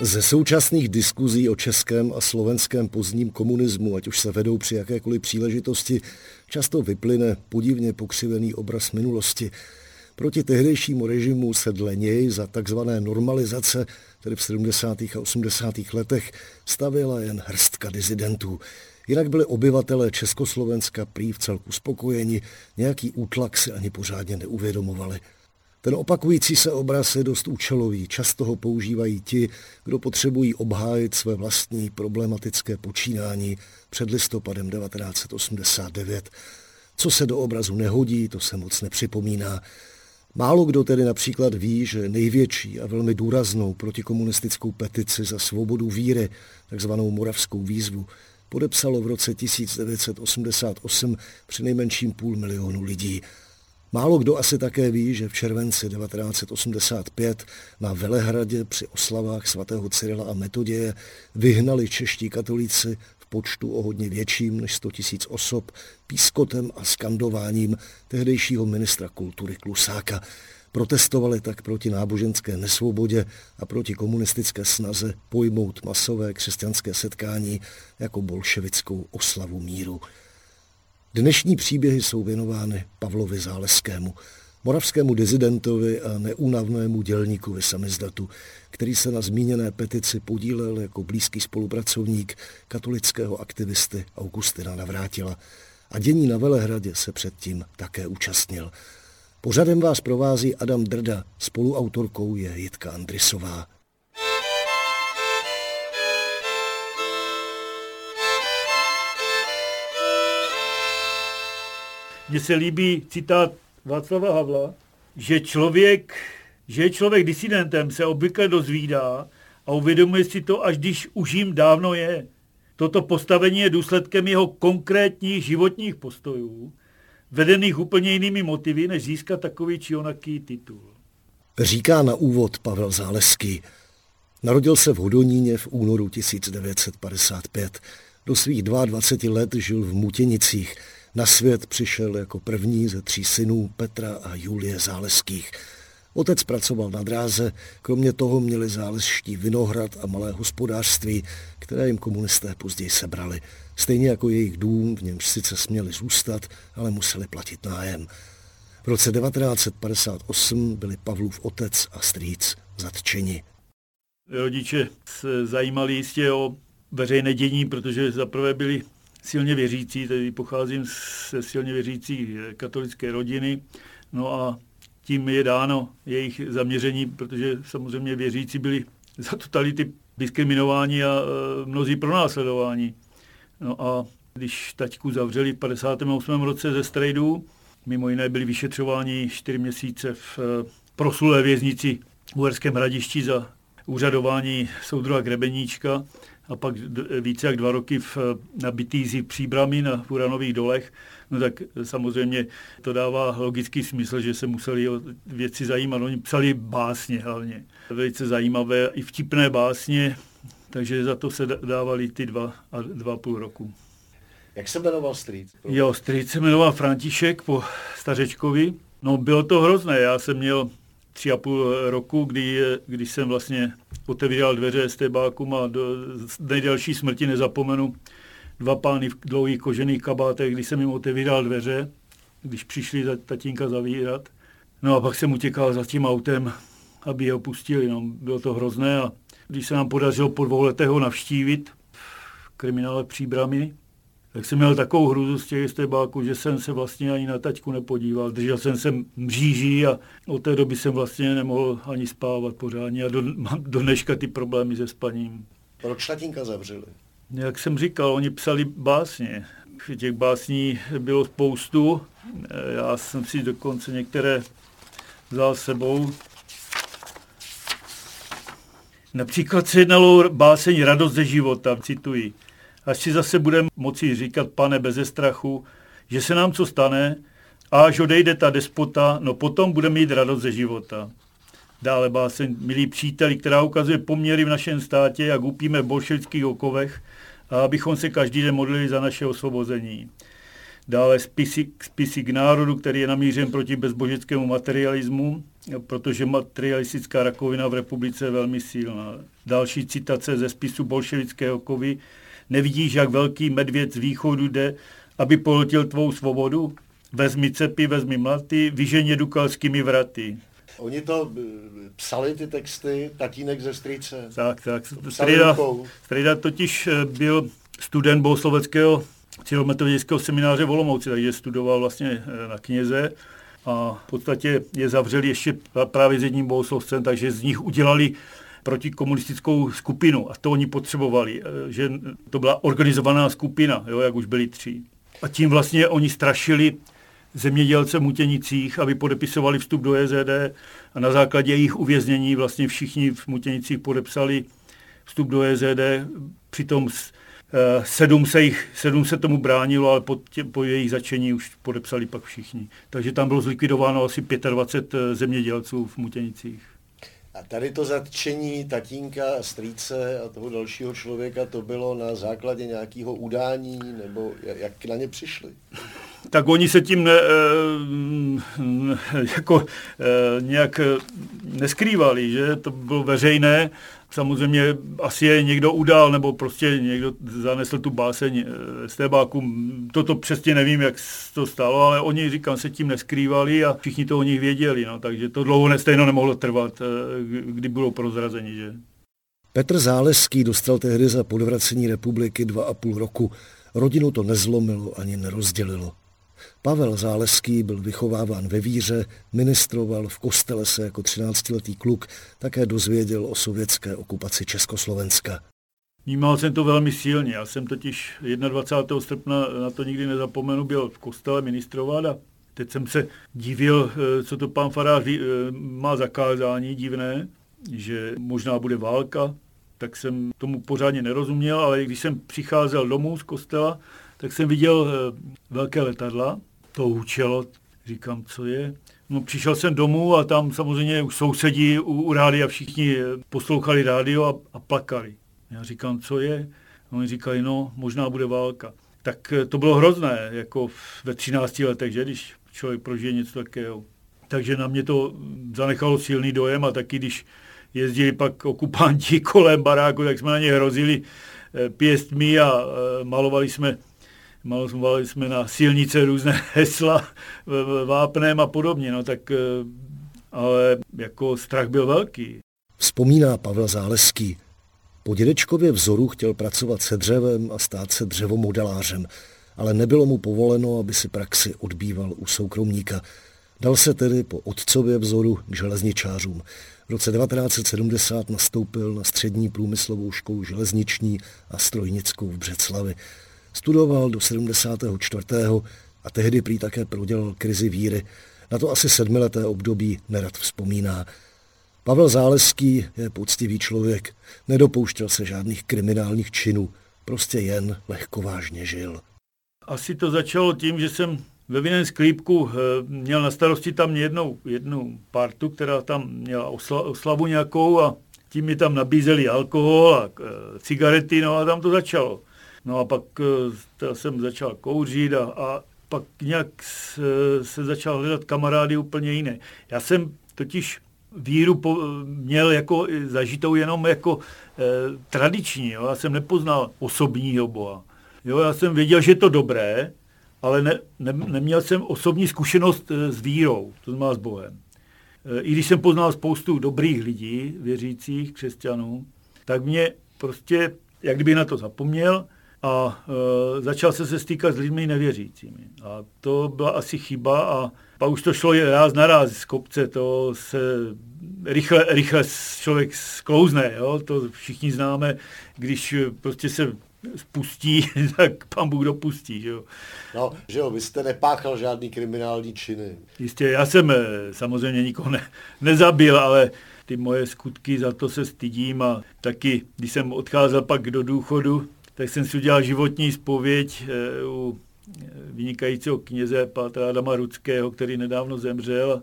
Ze současných diskuzí o českém a slovenském pozdním komunismu, ať už se vedou při jakékoliv příležitosti, často vyplyne podivně pokřivený obraz minulosti. Proti tehdejšímu režimu se dle něj za takzvané normalizace, tedy v 70. a 80. letech, stavěla jen hrstka dizidentů. Jinak byli obyvatelé Československa prý v celku spokojeni, nějaký útlak si ani pořádně neuvědomovali. Ten opakující se obraz je dost účelový. Často ho používají ti, kdo potřebují obhájit své vlastní problematické počínání před listopadem 1989. Co se do obrazu nehodí, to se moc nepřipomíná. Málo kdo tedy například ví, že největší a velmi důraznou protikomunistickou petici za svobodu víry, takzvanou moravskou výzvu, podepsalo v roce 1988 při nejmenším půl milionu lidí. Málo kdo asi také ví, že v červenci 1985 na Velehradě při oslavách svatého Cyrila a Metoděje vyhnali čeští katolíci v počtu o hodně větším než 100 tisíc osob pískotem a skandováním tehdejšího ministra kultury Klusáka. Protestovali tak proti náboženské nesvobodě a proti komunistické snaze pojmout masové křesťanské setkání jako bolševickou oslavu míru. Dnešní příběhy jsou věnovány Pavlovi Záleskému, moravskému dizidentovi a neúnavnému dělníkovi samizdatu, který se na zmíněné petici podílel jako blízký spolupracovník katolického aktivisty Augustina Navrátila a dění na Velehradě se předtím také účastnil. Pořadem vás provází Adam Drda, spoluautorkou je Jitka Andrisová. Mně se líbí citát Václava Havla, že člověk, že je člověk disidentem, se obvykle dozvídá a uvědomuje si to, až když už jim dávno je. Toto postavení je důsledkem jeho konkrétních životních postojů, vedených úplně jinými motivy, než získat takový či onaký titul. Říká na úvod Pavel Záleský. Narodil se v Hodoníně v únoru 1955. Do svých 22 let žil v Mutěnicích, na svět přišel jako první ze tří synů Petra a Julie Záleských. Otec pracoval na dráze, kromě toho měli záležští vinohrad a malé hospodářství, které jim komunisté později sebrali. Stejně jako jejich dům, v němž sice směli zůstat, ale museli platit nájem. V roce 1958 byli Pavlův otec a strýc zatčeni. Rodiče se zajímali jistě o veřejné dění, protože zaprvé byli silně věřící, tedy pocházím ze silně věřící katolické rodiny, no a tím je dáno jejich zaměření, protože samozřejmě věřící byli za totality diskriminováni a e, mnozí pronásledování. No a když taťku zavřeli v 58. roce ze strejdu, mimo jiné byli vyšetřováni čtyři měsíce v e, proslulé věznici v Uherském hradišti za úřadování soudruha Grebeníčka, a pak více jak dva roky v, na Bitýzi příbrami na Uranových dolech, no tak samozřejmě to dává logický smysl, že se museli o věci zajímat. Oni psali básně hlavně, velice zajímavé i vtipné básně, takže za to se dávali ty dva a dva půl roku. Jak se jmenoval strýc? Jo, strýc se jmenoval František po Stařečkovi. No bylo to hrozné, já jsem měl tři a půl roku, kdy, když jsem vlastně otevíral dveře stebákům a do nejdelší smrti nezapomenu dva pány v dlouhých kožených kabátech, když jsem jim otevíral dveře, když přišli za tatínka zavírat. No a pak jsem utěkal za tím autem, aby je opustili. No, bylo to hrozné a když se nám podařilo po dvou letech ho navštívit v kriminále Příbramy, tak jsem měl takovou hruzu z těch stebáků, že jsem se vlastně ani na taťku nepodíval. Držel jsem se mříží a od té doby jsem vlastně nemohl ani spávat pořádně a do, mám do dneška ty problémy se spaním. Proč tatínka zavřeli? Jak jsem říkal, oni psali básně. Těch básní bylo spoustu. Já jsem si dokonce některé vzal sebou. Například se jednalo báseň Radost ze života, cituji. Až si zase budeme moci říkat, pane, beze strachu, že se nám co stane a až odejde ta despota, no potom budeme mít radost ze života. Dále báseň, milí příteli, která ukazuje poměry v našem státě, jak upíme v bolševických okovech a abychom se každý den modlili za naše osvobození. Dále spisy, spisy k národu, který je namířen proti bezbožeckému materialismu, protože materialistická rakovina v republice je velmi silná. Další citace ze spisu bolševické okovy. Nevidíš, jak velký medvěd z východu jde, aby polotil tvou svobodu? Vezmi cepy, vezmi mlaty, vyženě dukalskými vraty. Oni to eh, psali ty texty, tatínek ze strýce. Tak, tak. Strejda, Strejda totiž eh, byl student bohosloveckého cílometodického semináře v Olomouci, takže studoval vlastně eh, na kněze a v podstatě je zavřeli ještě právě s jedním bohoslovcem, takže z nich udělali protikomunistickou skupinu a to oni potřebovali, že to byla organizovaná skupina, jo, jak už byli tři. A tím vlastně oni strašili zemědělce v Mutěnicích, aby podepisovali vstup do EZD a na základě jejich uvěznění vlastně všichni v Mutěnicích podepsali vstup do EZD, přitom eh, sedm se, jich, sedm se tomu bránilo, ale po, tě, po jejich začení už podepsali pak všichni. Takže tam bylo zlikvidováno asi 25 eh, zemědělců v Mutěnicích. A tady to zatčení tatínka, strýce a toho dalšího člověka, to bylo na základě nějakého udání, nebo jak na ně přišli? tak oni se tím ne, eh, jako eh, nějak neskrývali, že to bylo veřejné. Samozřejmě asi je někdo udal, nebo prostě někdo zanesl tu báseň eh, z tébáku. Toto přesně nevím, jak to stalo, ale oni, říkám, se tím neskrývali a všichni to o nich věděli. No, takže to dlouho stejno nemohlo trvat, kdy bylo prozrazení. Že? Petr Záleský dostal tehdy za podvracení republiky dva a půl roku. Rodinu to nezlomilo ani nerozdělilo. Pavel Záleský byl vychováván ve víře, ministroval v kostele se jako 13-letý kluk, také dozvěděl o sovětské okupaci Československa. Vnímal jsem to velmi silně. Já jsem totiž 21. srpna, na to nikdy nezapomenu, byl v kostele ministrovat a teď jsem se divil, eh, co to pan Farář eh, má zakázání divné, že možná bude válka, tak jsem tomu pořádně nerozuměl, ale když jsem přicházel domů z kostela, tak jsem viděl eh, velké letadla, to hučelo, říkám, co je. No, přišel jsem domů a tam samozřejmě už sousedí u, u rádia všichni eh, poslouchali rádio a, a plakali. Já říkám, co je? A oni říkali, no, možná bude válka. Tak eh, to bylo hrozné, jako ve 13 letech, že, když člověk prožije něco takového. Takže na mě to zanechalo silný dojem a taky, když jezdili pak okupanti kolem baráku, tak jsme na ně hrozili pěstmi a malovali jsme malovali jsme na silnice různé hesla, vápnem a podobně, no tak eh, ale jako strach byl velký. Vzpomíná Pavel Záleský. Po dědečkově vzoru chtěl pracovat se dřevem a stát se dřevomodelářem, ale nebylo mu povoleno, aby si praxi odbýval u soukromníka. Dal se tedy po otcově vzoru k železničářům. V roce 1970 nastoupil na střední průmyslovou školu železniční a strojnickou v Břeclavi. Studoval do 74. a tehdy prý také prodělal krizi víry. Na to asi sedmileté období nerad vzpomíná. Pavel Záleský je poctivý člověk, nedopouštěl se žádných kriminálních činů, prostě jen lehkovážně žil. Asi to začalo tím, že jsem ve vinném sklípku eh, měl na starosti tam jednou, jednu partu, která tam měla osla, oslavu nějakou a tím mi tam nabízeli alkohol a eh, cigarety, no a tam to začalo. No a pak eh, jsem začal kouřit a, a pak nějak se, se začal hledat kamarády úplně jiné. Já jsem totiž víru po, měl jako zažitou jenom jako e, tradiční. Jo? Já jsem nepoznal osobního Boha. Jo? Já jsem věděl, že je to dobré, ale ne, ne, neměl jsem osobní zkušenost eh, s vírou, to znamená s Bohem. I když jsem poznal spoustu dobrých lidí, věřících, křesťanů, tak mě prostě, jak kdyby na to zapomněl, a e, začal se se stýkat s lidmi nevěřícími. A to byla asi chyba a pak už to šlo ráz na ráz z kopce, to se rychle, rychle člověk sklouzne, jo? to všichni známe, když prostě se spustí, tak pan Bůh dopustí. Že jo? No, že jo, vy jste nepáchal žádný kriminální činy. Jistě, já jsem e, samozřejmě nikoho ne, nezabil, ale ty moje skutky, za to se stydím a taky, když jsem odcházel pak do důchodu, tak jsem si udělal životní zpověď u vynikajícího kněze Pátra Adama Rudského, který nedávno zemřel.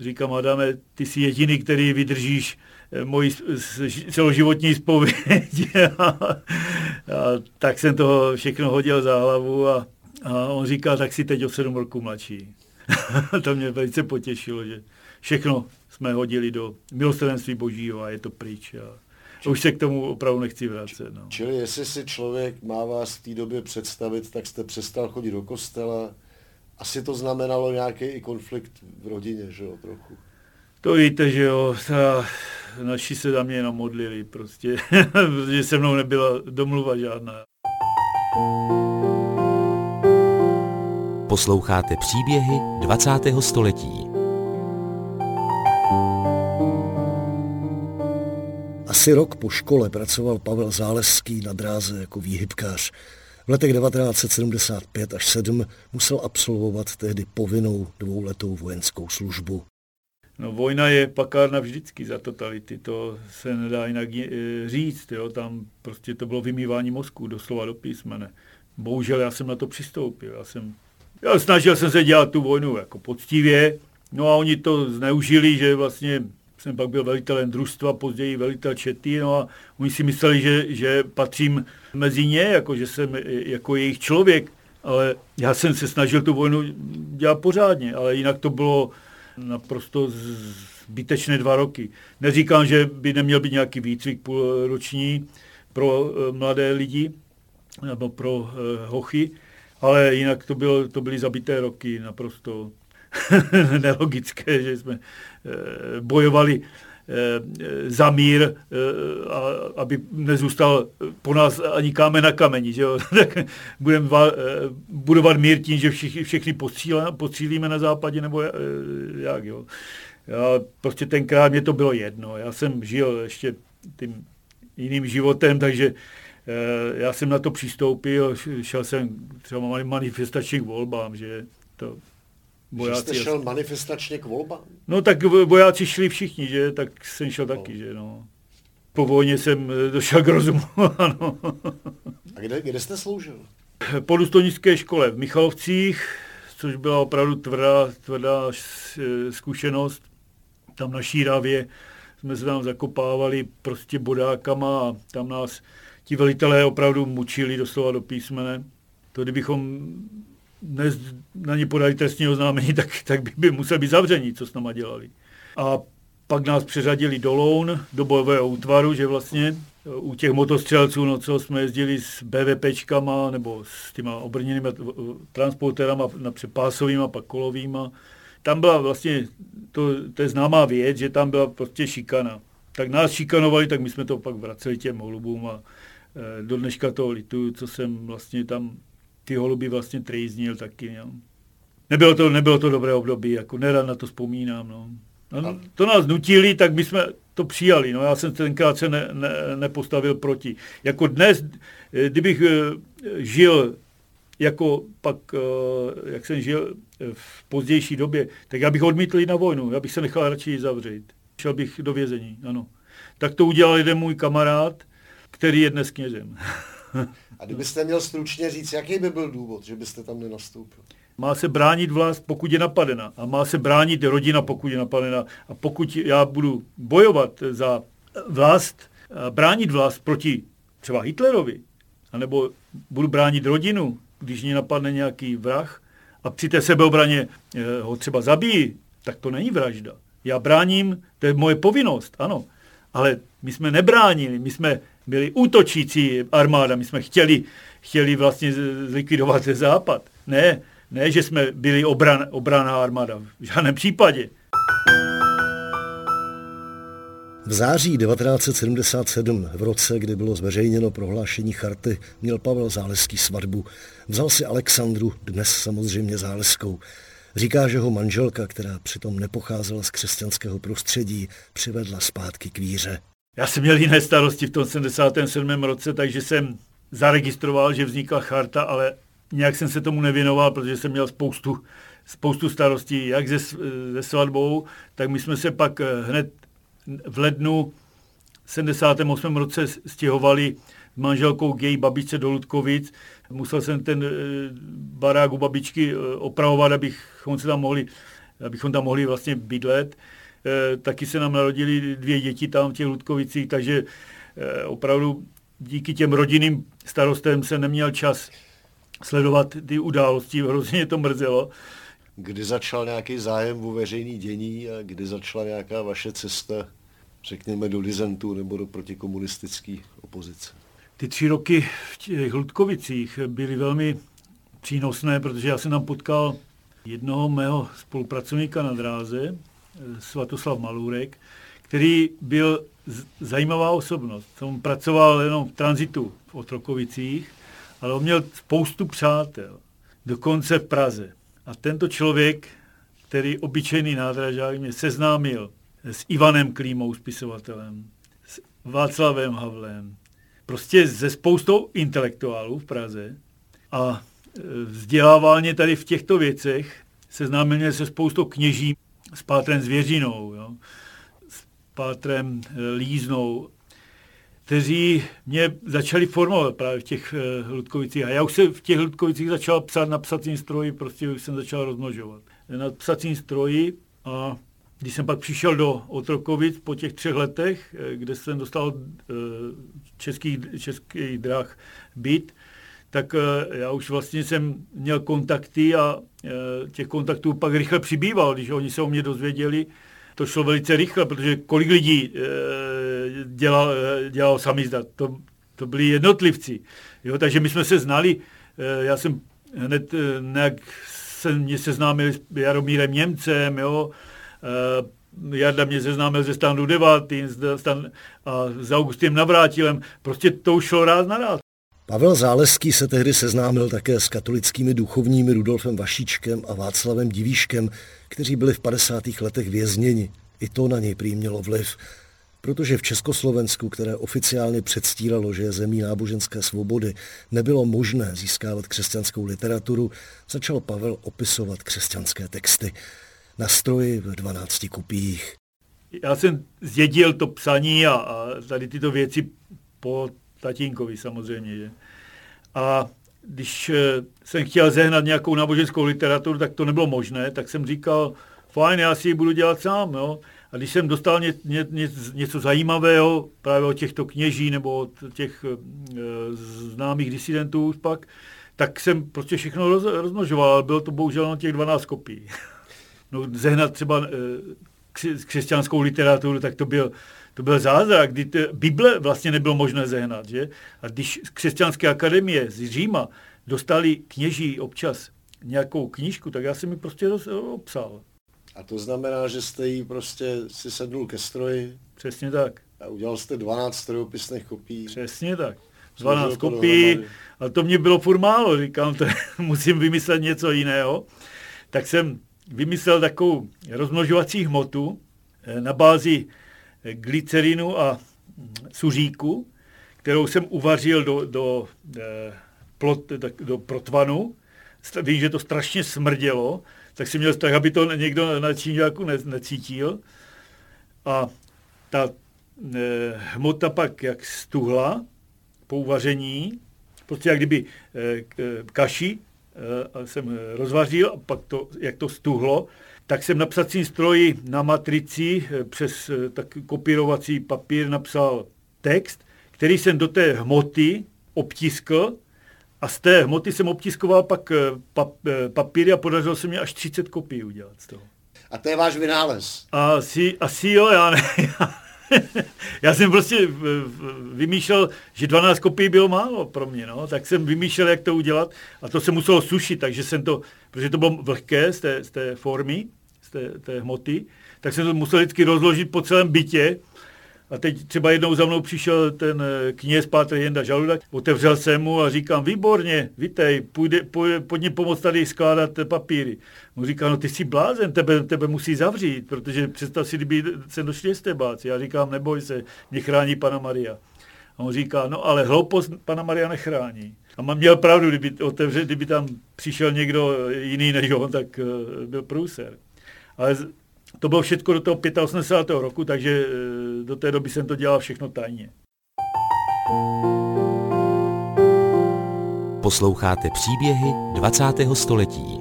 Říkám, Adame, ty jsi jediný, který vydržíš moji celoživotní zpověď. a, a, tak jsem toho všechno hodil za hlavu a, a on říká, tak si teď o sedm roku mladší. to mě velice potěšilo, že všechno jsme hodili do milosrdenství božího a je to pryč. A už se k tomu opravdu nechci vracet. No. Čili jestli si člověk má vás v té době představit, tak jste přestal chodit do kostela. Asi to znamenalo nějaký i konflikt v rodině, že jo, trochu. To víte, že jo, ta, naši se za mě jenom modlili prostě, protože se mnou nebyla domluva žádná. Posloucháte příběhy 20. století. Asi rok po škole pracoval Pavel Záleský na dráze jako výhybkář. V letech 1975 až 7 musel absolvovat tehdy povinnou dvouletou vojenskou službu. No, vojna je pakárna vždycky za totality, to se nedá jinak e, říct, jo? tam prostě to bylo vymývání mozku, doslova do písmene. Bohužel já jsem na to přistoupil, já jsem, já snažil jsem se dělat tu vojnu jako poctivě, no a oni to zneužili, že vlastně jsem pak byl velitelem družstva, později velitel čety, no a oni si mysleli, že, že patřím mezi ně, jako že jsem jako jejich člověk, ale já jsem se snažil tu vojnu dělat pořádně, ale jinak to bylo naprosto zbytečné dva roky. Neříkám, že by neměl být nějaký výcvik půlroční pro eh, mladé lidi nebo pro eh, hochy, ale jinak to, bylo, to byly zabité roky naprosto nelogické, že jsme eh, bojovali za mír, aby nezůstal po nás ani kámen na kameni. Že jo? tak budeme budovat mír tím, že všichni, všechny postřílíme na západě, nebo jak. Jo? Já, prostě tenkrát mě to bylo jedno. Já jsem žil ještě tím jiným životem, takže já jsem na to přistoupil, šel jsem třeba manifestačních volbám, že to Vojáci, že jste šel manifestačně k volbám? No tak vojáci šli všichni, že? Tak jsem šel no. taky, že no. Po vojně jsem eh, došel k rozumu, ano. A kde, kde jste sloužil? Po důstojnické škole v Michalovcích, což byla opravdu tvrdá, tvrdá eh, zkušenost. Tam na Šíravě jsme se tam zakopávali prostě bodákama a tam nás ti velitelé opravdu mučili doslova do písmene. To kdybychom dnes na ně podali trestní oznámení, tak, tak by, by musel být zavření, co s náma dělali. A pak nás přeřadili do Loun, do bojového útvaru, že vlastně u těch motostřelců, no co jsme jezdili s BVPčkama nebo s těma obrněnými transporterama napřed pásovýma, pak kolovýma. Tam byla vlastně, to, to je známá věc, že tam byla prostě šikana. Tak nás šikanovali, tak my jsme to pak vraceli těm holubům a e, do dneška toho lituju, co jsem vlastně tam ty holuby vlastně trýznil taky. Jo. Nebylo, to, nebylo to dobré období, jako nerad na to vzpomínám. No. No, to nás nutili, tak my jsme to přijali. No, já jsem tenkrát se ne, ne, nepostavil proti. Jako dnes, eh, kdybych eh, žil jako pak, eh, jak jsem žil v pozdější době, tak já bych odmítl jít na vojnu. Já bych se nechal radši zavřít. Šel bych do vězení, ano. Tak to udělal jeden můj kamarád, který je dnes knězem. A kdybyste měl stručně říct, jaký by byl důvod, že byste tam nenastoupil? Má se bránit vlast, pokud je napadena. A má se bránit rodina, pokud je napadena. A pokud já budu bojovat za vlast, bránit vlast proti třeba Hitlerovi, anebo budu bránit rodinu, když mě napadne nějaký vrah a při té sebeobraně eh, ho třeba zabijí, tak to není vražda. Já bráním, to je moje povinnost, ano. Ale my jsme nebránili, my jsme byli útočící armáda, my jsme chtěli, chtěli vlastně zlikvidovat západ. Ne, ne, že jsme byli obran, obraná armáda, v žádném případě. V září 1977, v roce, kdy bylo zveřejněno prohlášení charty, měl Pavel Záleský svatbu. Vzal si Alexandru, dnes samozřejmě Záleskou. Říká, že ho manželka, která přitom nepocházela z křesťanského prostředí, přivedla zpátky k víře. Já jsem měl jiné starosti v tom 77. roce, takže jsem zaregistroval, že vznikla charta, ale nějak jsem se tomu nevěnoval, protože jsem měl spoustu, spoustu starostí, jak se, se svatbou, tak my jsme se pak hned v lednu 78. roce stěhovali manželkou k její babičce do Ludkovic. Musel jsem ten barák u babičky opravovat, abychom se tam mohli, abychom tam mohli vlastně bydlet. Taky se nám narodili dvě děti tam v těch Ludkovicích, takže opravdu díky těm rodinným starostem se neměl čas sledovat ty události, hrozně to mrzelo. Kdy začal nějaký zájem o veřejný dění a kdy začala nějaká vaše cesta, řekněme, do Lizentu nebo do protikomunistické opozice? Ty tři roky v těch Ludkovicích byly velmi přínosné, protože já jsem tam potkal jednoho mého spolupracovníka na dráze, Svatoslav Malůrek, který byl zajímavá osobnost. On pracoval jenom v tranzitu v Otrokovicích, ale on měl spoustu přátel, dokonce v Praze. A tento člověk, který obyčejný nádražák, mě seznámil s Ivanem Klímou, spisovatelem, s Václavem Havlem, prostě ze spoustou intelektuálů v Praze a e, vzdělával mě tady v těchto věcech, seznámil mě se spoustou kněží s Pátrem Zvěřinou, jo, s Pátrem e, Líznou kteří mě začali formovat právě v těch uh, Ludkovicích. A já už se v těch Ludkovicích začal psát na psacím stroji, prostě už jsem začal rozmnožovat. Na psacím stroji a když jsem pak přišel do Otrokovic po těch třech letech, eh, kde jsem dostal českých, českých drah byt, tak uh, já už vlastně jsem měl kontakty a uh, těch kontaktů pak rychle přibýval, když oni se o mě dozvěděli, to šlo velice rychle, protože kolik lidí e, dělal, dělal samizdat, to, to byli jednotlivci. Jo, takže my jsme se znali, já jsem hned nějak se mě seznámil s Jaromírem Němcem, jo, Jarda mě seznámil ze stanu 9 stan, a s Augustinem Navrátilem, prostě to už šlo ráz na ráz. Pavel Záleský se tehdy seznámil také s katolickými duchovními Rudolfem Vašíčkem a Václavem Divíškem, kteří byli v 50. letech vězněni. I to na něj prý mělo vliv, protože v Československu, které oficiálně předstíralo, že je zemí náboženské svobody, nebylo možné získávat křesťanskou literaturu, začal Pavel opisovat křesťanské texty na stroji v 12 kupích. Já jsem zjedil to psaní a, a tady tyto věci po tatínkovi samozřejmě. Že? A když eh, jsem chtěl zehnat nějakou náboženskou literaturu, tak to nebylo možné, tak jsem říkal, fajn, já si ji budu dělat sám. Jo? A když jsem dostal ně, ně, ně, něco zajímavého právě od těchto kněží nebo od těch e, známých disidentů pak, tak jsem prostě všechno roz, rozmnožoval. Bylo to bohužel na těch 12 kopií. No, zehnat třeba e, křesťanskou literaturu, tak to byl to byl zázrak, kdy to, Bible vlastně nebylo možné zehnat. Že? A když z křesťanské akademie z Říma dostali kněží občas nějakou knížku, tak já jsem mi prostě roz, obsal. A to znamená, že jste jí prostě si sednul ke stroji? Přesně tak. A udělal jste 12 strojopisných kopií? Přesně tak. 12 kopií, a to mě bylo furt málo, říkám, to musím vymyslet něco jiného. Tak jsem vymyslel takovou rozmnožovací hmotu eh, na bázi glycerinu a suříku, kterou jsem uvařil do, do, eh, plot, do protvanu. Vím, že to strašně smrdělo, tak jsem měl strach, aby to někdo na číňáku ne, necítil. A ta e, hmota pak jak stuhla po uvaření, prostě jak kdyby e, kaši jsem rozvařil a pak to, jak to stuhlo, tak jsem na psacím stroji na matrici eh, přes eh, tak kopírovací papír napsal text, který jsem do té hmoty obtiskl a z té hmoty jsem obtiskoval pak eh, pap, papíry a podařilo se mi až 30 kopií udělat z toho. A to je váš vynález? Asi, asi jo, já ne. já jsem prostě vymýšlel, že 12 kopií bylo málo pro mě, no. tak jsem vymýšlel, jak to udělat a to se muselo sušit, takže jsem to, protože to bylo vlhké z té, z té formy, z té, té hmoty, tak jsem to musel vždycky rozložit po celém bytě a teď třeba jednou za mnou přišel ten eh, kněz Pátr Jenda Žaludak, otevřel jsem mu a říkám, výborně, vítej, půjde, půjde, pojď pomoct tady skládat papíry. On říká, no ty jsi blázen, tebe, tebe musí zavřít, protože představ si, kdyby se došli stebáci. Já říkám, neboj se, mě chrání Pana Maria. A on říká, no ale hloupost Pana Maria nechrání. A mám měl pravdu, kdyby, otevře, kdyby tam přišel někdo jiný než on, tak uh, byl průser. Ale to bylo všechno do toho 85. roku, takže eh, do té doby jsem to dělal všechno tajně. Posloucháte příběhy 20. století.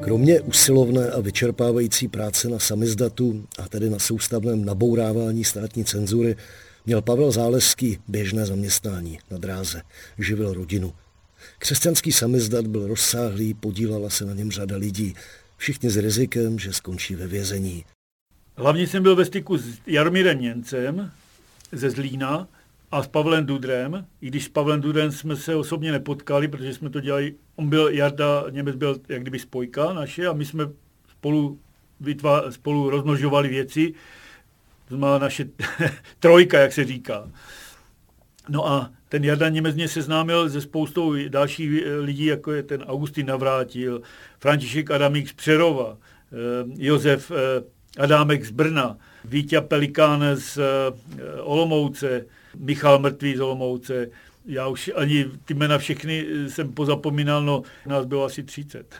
Kromě usilovné a vyčerpávající práce na samizdatu a tedy na soustavném nabourávání státní cenzury, měl Pavel Záleský běžné zaměstnání na dráze, živil rodinu. Křesťanský samizdat byl rozsáhlý, podílela se na něm řada lidí, všichni s rizikem, že skončí ve vězení. Hlavně jsem byl ve styku s Jaromírem Němcem ze Zlína a s Pavlem Dudrem, i když s Pavlem Dudrem jsme se osobně nepotkali, protože jsme to dělali, on byl, Jarda Němec byl jak kdyby spojka naše a my jsme spolu, vytvá, spolu rozmnožovali věci, to má naše trojka, jak se říká. No a ten Jarda Němec mě seznámil se spoustou dalších lidí, jako je ten Augustin Navrátil, František Adamík z Přerova, eh, Josef eh, Adámek z Brna, Vítě Pelikán z eh, Olomouce, Michal Mrtvý z Olomouce. Já už ani ty jména všechny jsem pozapomínal, no nás bylo asi 30.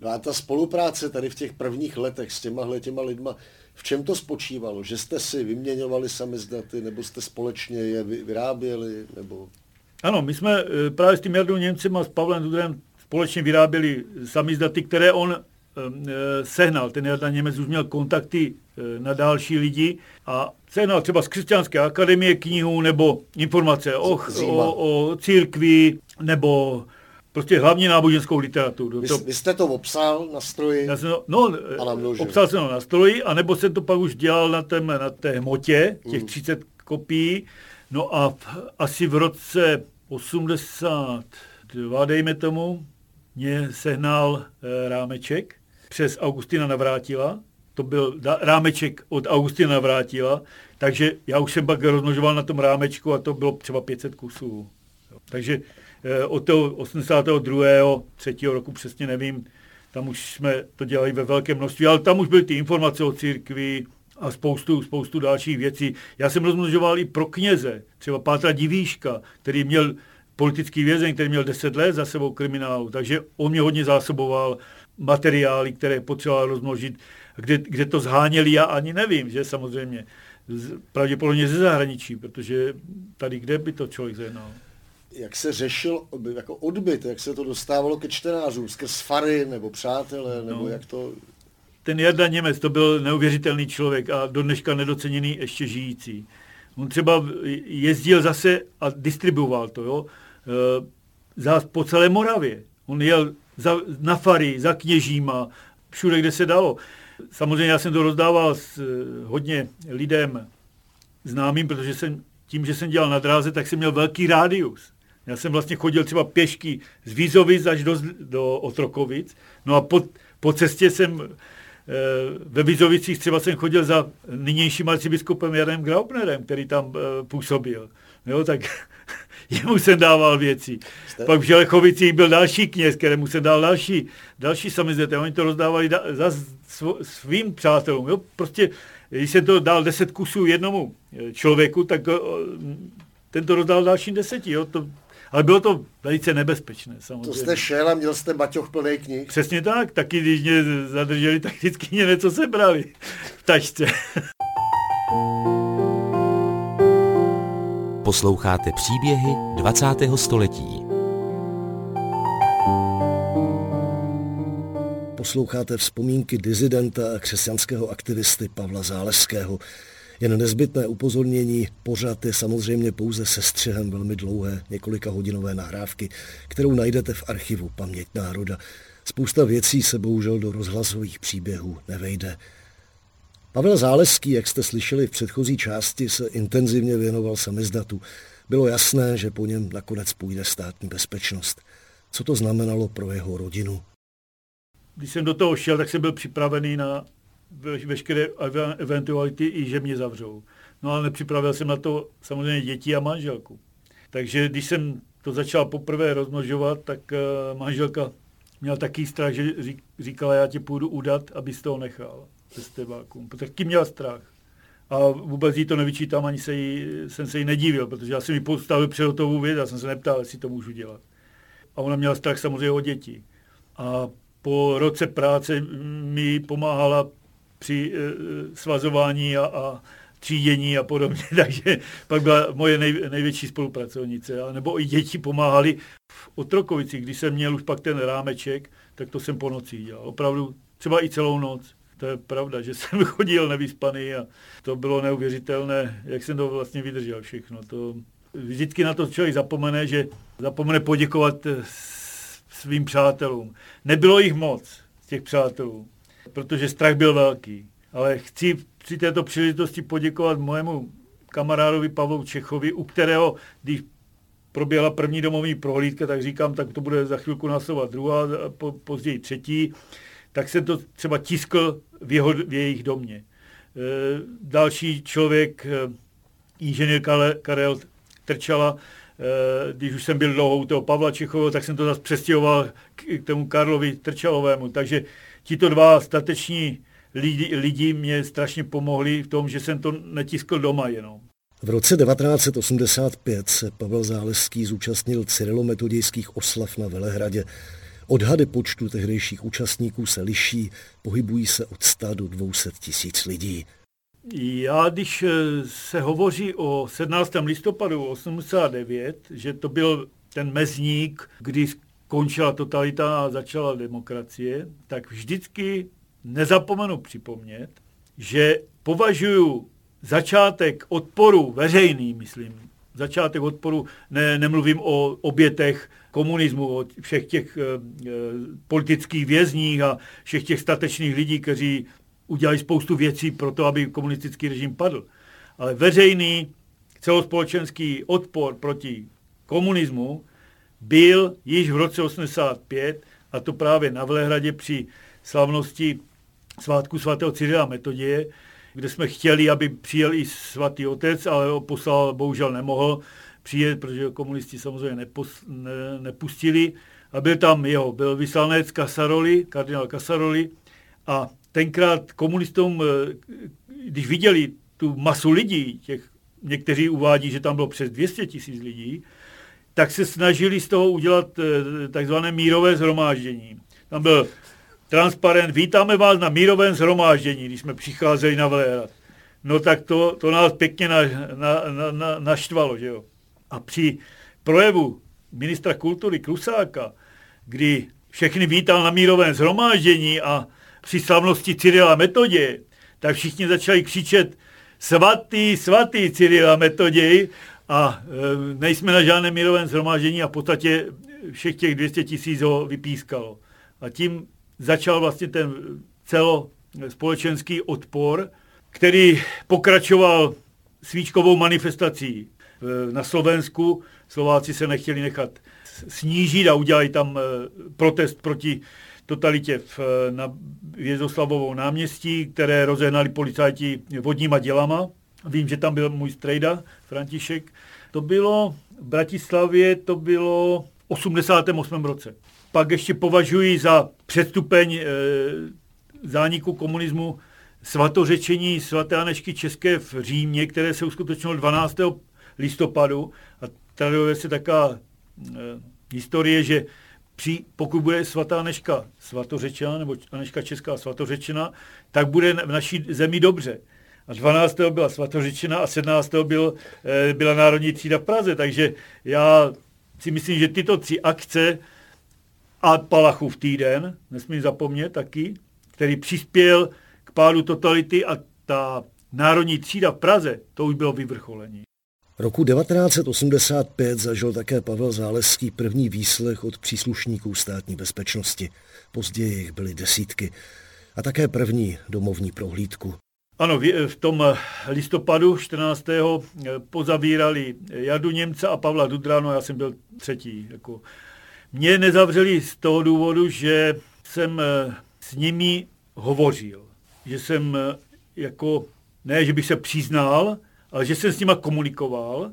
No a ta spolupráce tady v těch prvních letech s těma těma lidma, v čem to spočívalo? Že jste si vyměňovali samizdaty, nebo jste společně je vyráběli? Nebo... Ano, my jsme eh, právě s tím Jardou Němcem a s Pavlem Dudrem společně vyráběli samizdaty, které on eh, sehnal. Ten Jarda Němec už měl kontakty eh, na další lidi a sehnal třeba z křesťanské akademie knihu nebo informace o, o, o církvi nebo prostě hlavně náboženskou literaturu. Vy, to, vy jste to obsal na stroji? Já jsem, no, obsal jsem to na stroji, anebo jsem to pak už dělal na, tém, na té hmotě, těch mm. 30 kopií. No a v, asi v roce 82, dejme tomu, mě sehnal e, rámeček přes Augustina Navrátila. To byl da, rámeček od Augustina Navrátila, takže já už jsem pak rozmnožoval na tom rámečku a to bylo třeba 500 kusů. Takže od toho 82. 3. roku přesně nevím, tam už jsme to dělali ve velké množství, ale tam už byly ty informace o církvi a spoustu, spoustu dalších věcí. Já jsem rozmnožoval i pro kněze, třeba Pátra Divíška, který měl politický vězeň, který měl 10 let za sebou kriminálu, takže on mě hodně zásoboval materiály, které potřeboval rozmnožit. Kde, kde to zháněli, já ani nevím, že samozřejmě. Pravděpodobně ze zahraničí, protože tady kde by to člověk zajednal jak se řešil jako odbyt, jak se to dostávalo ke čtenářům, skrz fary nebo přátelé, nebo no. jak to... Ten Jarda Němec, to byl neuvěřitelný člověk a do dneška nedoceněný ještě žijící. On třeba jezdil zase a distribuoval to, jo, e, za, po celé Moravě. On jel za, na fary, za kněžíma, všude, kde se dalo. Samozřejmě já jsem to rozdával s e, hodně lidem známým, protože jsem tím, že jsem dělal na dráze, tak jsem měl velký rádius. Já jsem vlastně chodil třeba pěšky z Vízovic až do, do Otrokovic. No a po, po cestě jsem e, ve Vízovicích třeba jsem chodil za nynějším arcibiskupem Janem Graupnerem, který tam e, působil. Jo, tak jemu jsem dával věci. Jste? Pak v Želechovicích byl další kněz, kterému jsem dal další, další samizete. Oni to rozdávali da, za svým přátelům. Jo? Prostě, když jsem to dal deset kusů jednomu e, člověku, tak ten to rozdal dalším deseti. Jo? To, ale bylo to velice nebezpečné samozřejmě. To jste šel a měl jste baťoch plný knih? Přesně tak, taky když mě zadrželi, tak vždycky mě něco sebrali v tačce. Posloucháte příběhy 20. století. Posloucháte vzpomínky dizidenta a křesťanského aktivisty Pavla Záleského, jen nezbytné upozornění, pořád je samozřejmě pouze sestřihem velmi dlouhé, několika hodinové nahrávky, kterou najdete v archivu Paměť národa. Spousta věcí se bohužel do rozhlasových příběhů nevejde. Pavel Záleský, jak jste slyšeli v předchozí části, se intenzivně věnoval samizdatu. Bylo jasné, že po něm nakonec půjde státní bezpečnost. Co to znamenalo pro jeho rodinu? Když jsem do toho šel, tak jsem byl připravený na veškeré eventuality i že mě zavřou. No ale nepřipravil jsem na to samozřejmě děti a manželku. Takže když jsem to začal poprvé rozmnožovat, tak uh, manželka měla taký strach, že říkala, já tě půjdu udat, abys toho nechal ze stebákům. Taky měla strach. A vůbec jí to nevyčítám, ani se jí, jsem se jí nedívil, protože já jsem jí postavil před hotovou věc a jsem se neptal, jestli to můžu dělat. A ona měla strach samozřejmě o děti. A po roce práce mi pomáhala při e, svazování a, a třídění a podobně, takže pak byla moje nej, největší spolupracovnice, nebo i děti pomáhali v Otrokovici, když jsem měl už pak ten rámeček, tak to jsem po noci dělal, opravdu třeba i celou noc. To je pravda, že jsem chodil nevyspaný a to bylo neuvěřitelné, jak jsem to vlastně vydržel všechno. To, vždycky na to člověk zapomene, že zapomene poděkovat eh, svým přátelům. Nebylo jich moc, těch přátelů, protože strach byl velký. Ale chci při této příležitosti poděkovat mojemu kamarádovi Pavlu Čechovi, u kterého, když proběhla první domovní prohlídka, tak říkám, tak to bude za chvilku následovat druhá, po, později třetí, tak jsem to třeba tiskl v, jeho, v jejich domě. E, další člověk, e, inženýr Karel Trčala, e, když už jsem byl dlouho u toho Pavla Čechova, tak jsem to zase přestěhoval k, k tomu Karlovi Trčalovému. Takže tito dva stateční lidi, lidi mě strašně pomohli v tom, že jsem to netiskl doma jenom. V roce 1985 se Pavel Záleský zúčastnil cyrilometodějských oslav na Velehradě. Odhady počtu tehdejších účastníků se liší, pohybují se od 100 do 200 tisíc lidí. Já, když eh, se hovoří o 17. listopadu 89, že to byl ten mezník, kdy skončila totalita a začala demokracie, tak vždycky nezapomenu připomnět, že považuji začátek odporu veřejný, myslím, začátek odporu, ne, nemluvím o obětech komunismu, o všech těch e, politických vězních a všech těch statečných lidí, kteří udělali spoustu věcí pro to, aby komunistický režim padl. Ale veřejný celospolečenský odpor proti komunismu byl již v roce 85, a to právě na Velehradě při slavnosti svátku svatého Cyrila Metodie, kde jsme chtěli, aby přijel i svatý otec, ale ho poslal, bohužel nemohl přijet, protože komunisti samozřejmě nepos, ne, nepustili. A byl tam jeho, byl vyslanec Kasaroli, kardinál Kasaroli a tenkrát komunistům, eh, když viděli tu masu lidí, těch, někteří uvádí, že tam bylo přes 200 tisíc lidí, tak se snažili z toho udělat eh, takzvané mírové zhromáždění. Tam byl transparent, vítáme vás na mírovém zhromáždění, když jsme přicházeli na Vléhrad. No tak to, to nás pěkně na, na, na, na, naštvalo, že jo. A při projevu ministra kultury Klusáka, kdy všechny vítal na mírovém zhromáždění a při slavnosti Cyrila Metodě, tak všichni začali křičet svatý, svatý Cyrila Metodě a e, nejsme na žádném mírovém zhromáždění a v podstatě všech těch 200 tisíc ho vypískalo. A tím začal vlastně ten celospolečenský odpor, který pokračoval svíčkovou manifestací na Slovensku. Slováci se nechtěli nechat snížit a udělali tam eh, protest proti totalitě v, na Vězoslavovou náměstí, které rozehnali policajti vodníma dělama. Vím, že tam byl můj strejda, František. To bylo v Bratislavě, to bylo v 88. roce pak ještě považuji za předstupeň e, zániku komunismu svatořečení svaté Anešky České v Římě, které se uskutečnilo 12. listopadu. A traduje se taká e, historie, že při, pokud bude svatá Aneška svatořečena, nebo Aneška Česká svatořečena, tak bude v naší zemi dobře. A 12. byla svatořečena a 17. Byl, e, byla Národní třída v Praze. Takže já si myslím, že tyto tři akce a Palachův týden, nesmím zapomnět taky, který přispěl k pádu totality a ta národní třída v Praze, to už bylo vyvrcholení. Roku 1985 zažil také Pavel Záleský první výslech od příslušníků státní bezpečnosti. Později jich byly desítky. A také první domovní prohlídku. Ano, v tom listopadu 14. pozavírali Jadu Němce a Pavla Dudráno, já jsem byl třetí. Jako mě nezavřeli z toho důvodu, že jsem eh, s nimi hovořil. Že jsem eh, jako, ne, že bych se přiznal, ale že jsem s nimi komunikoval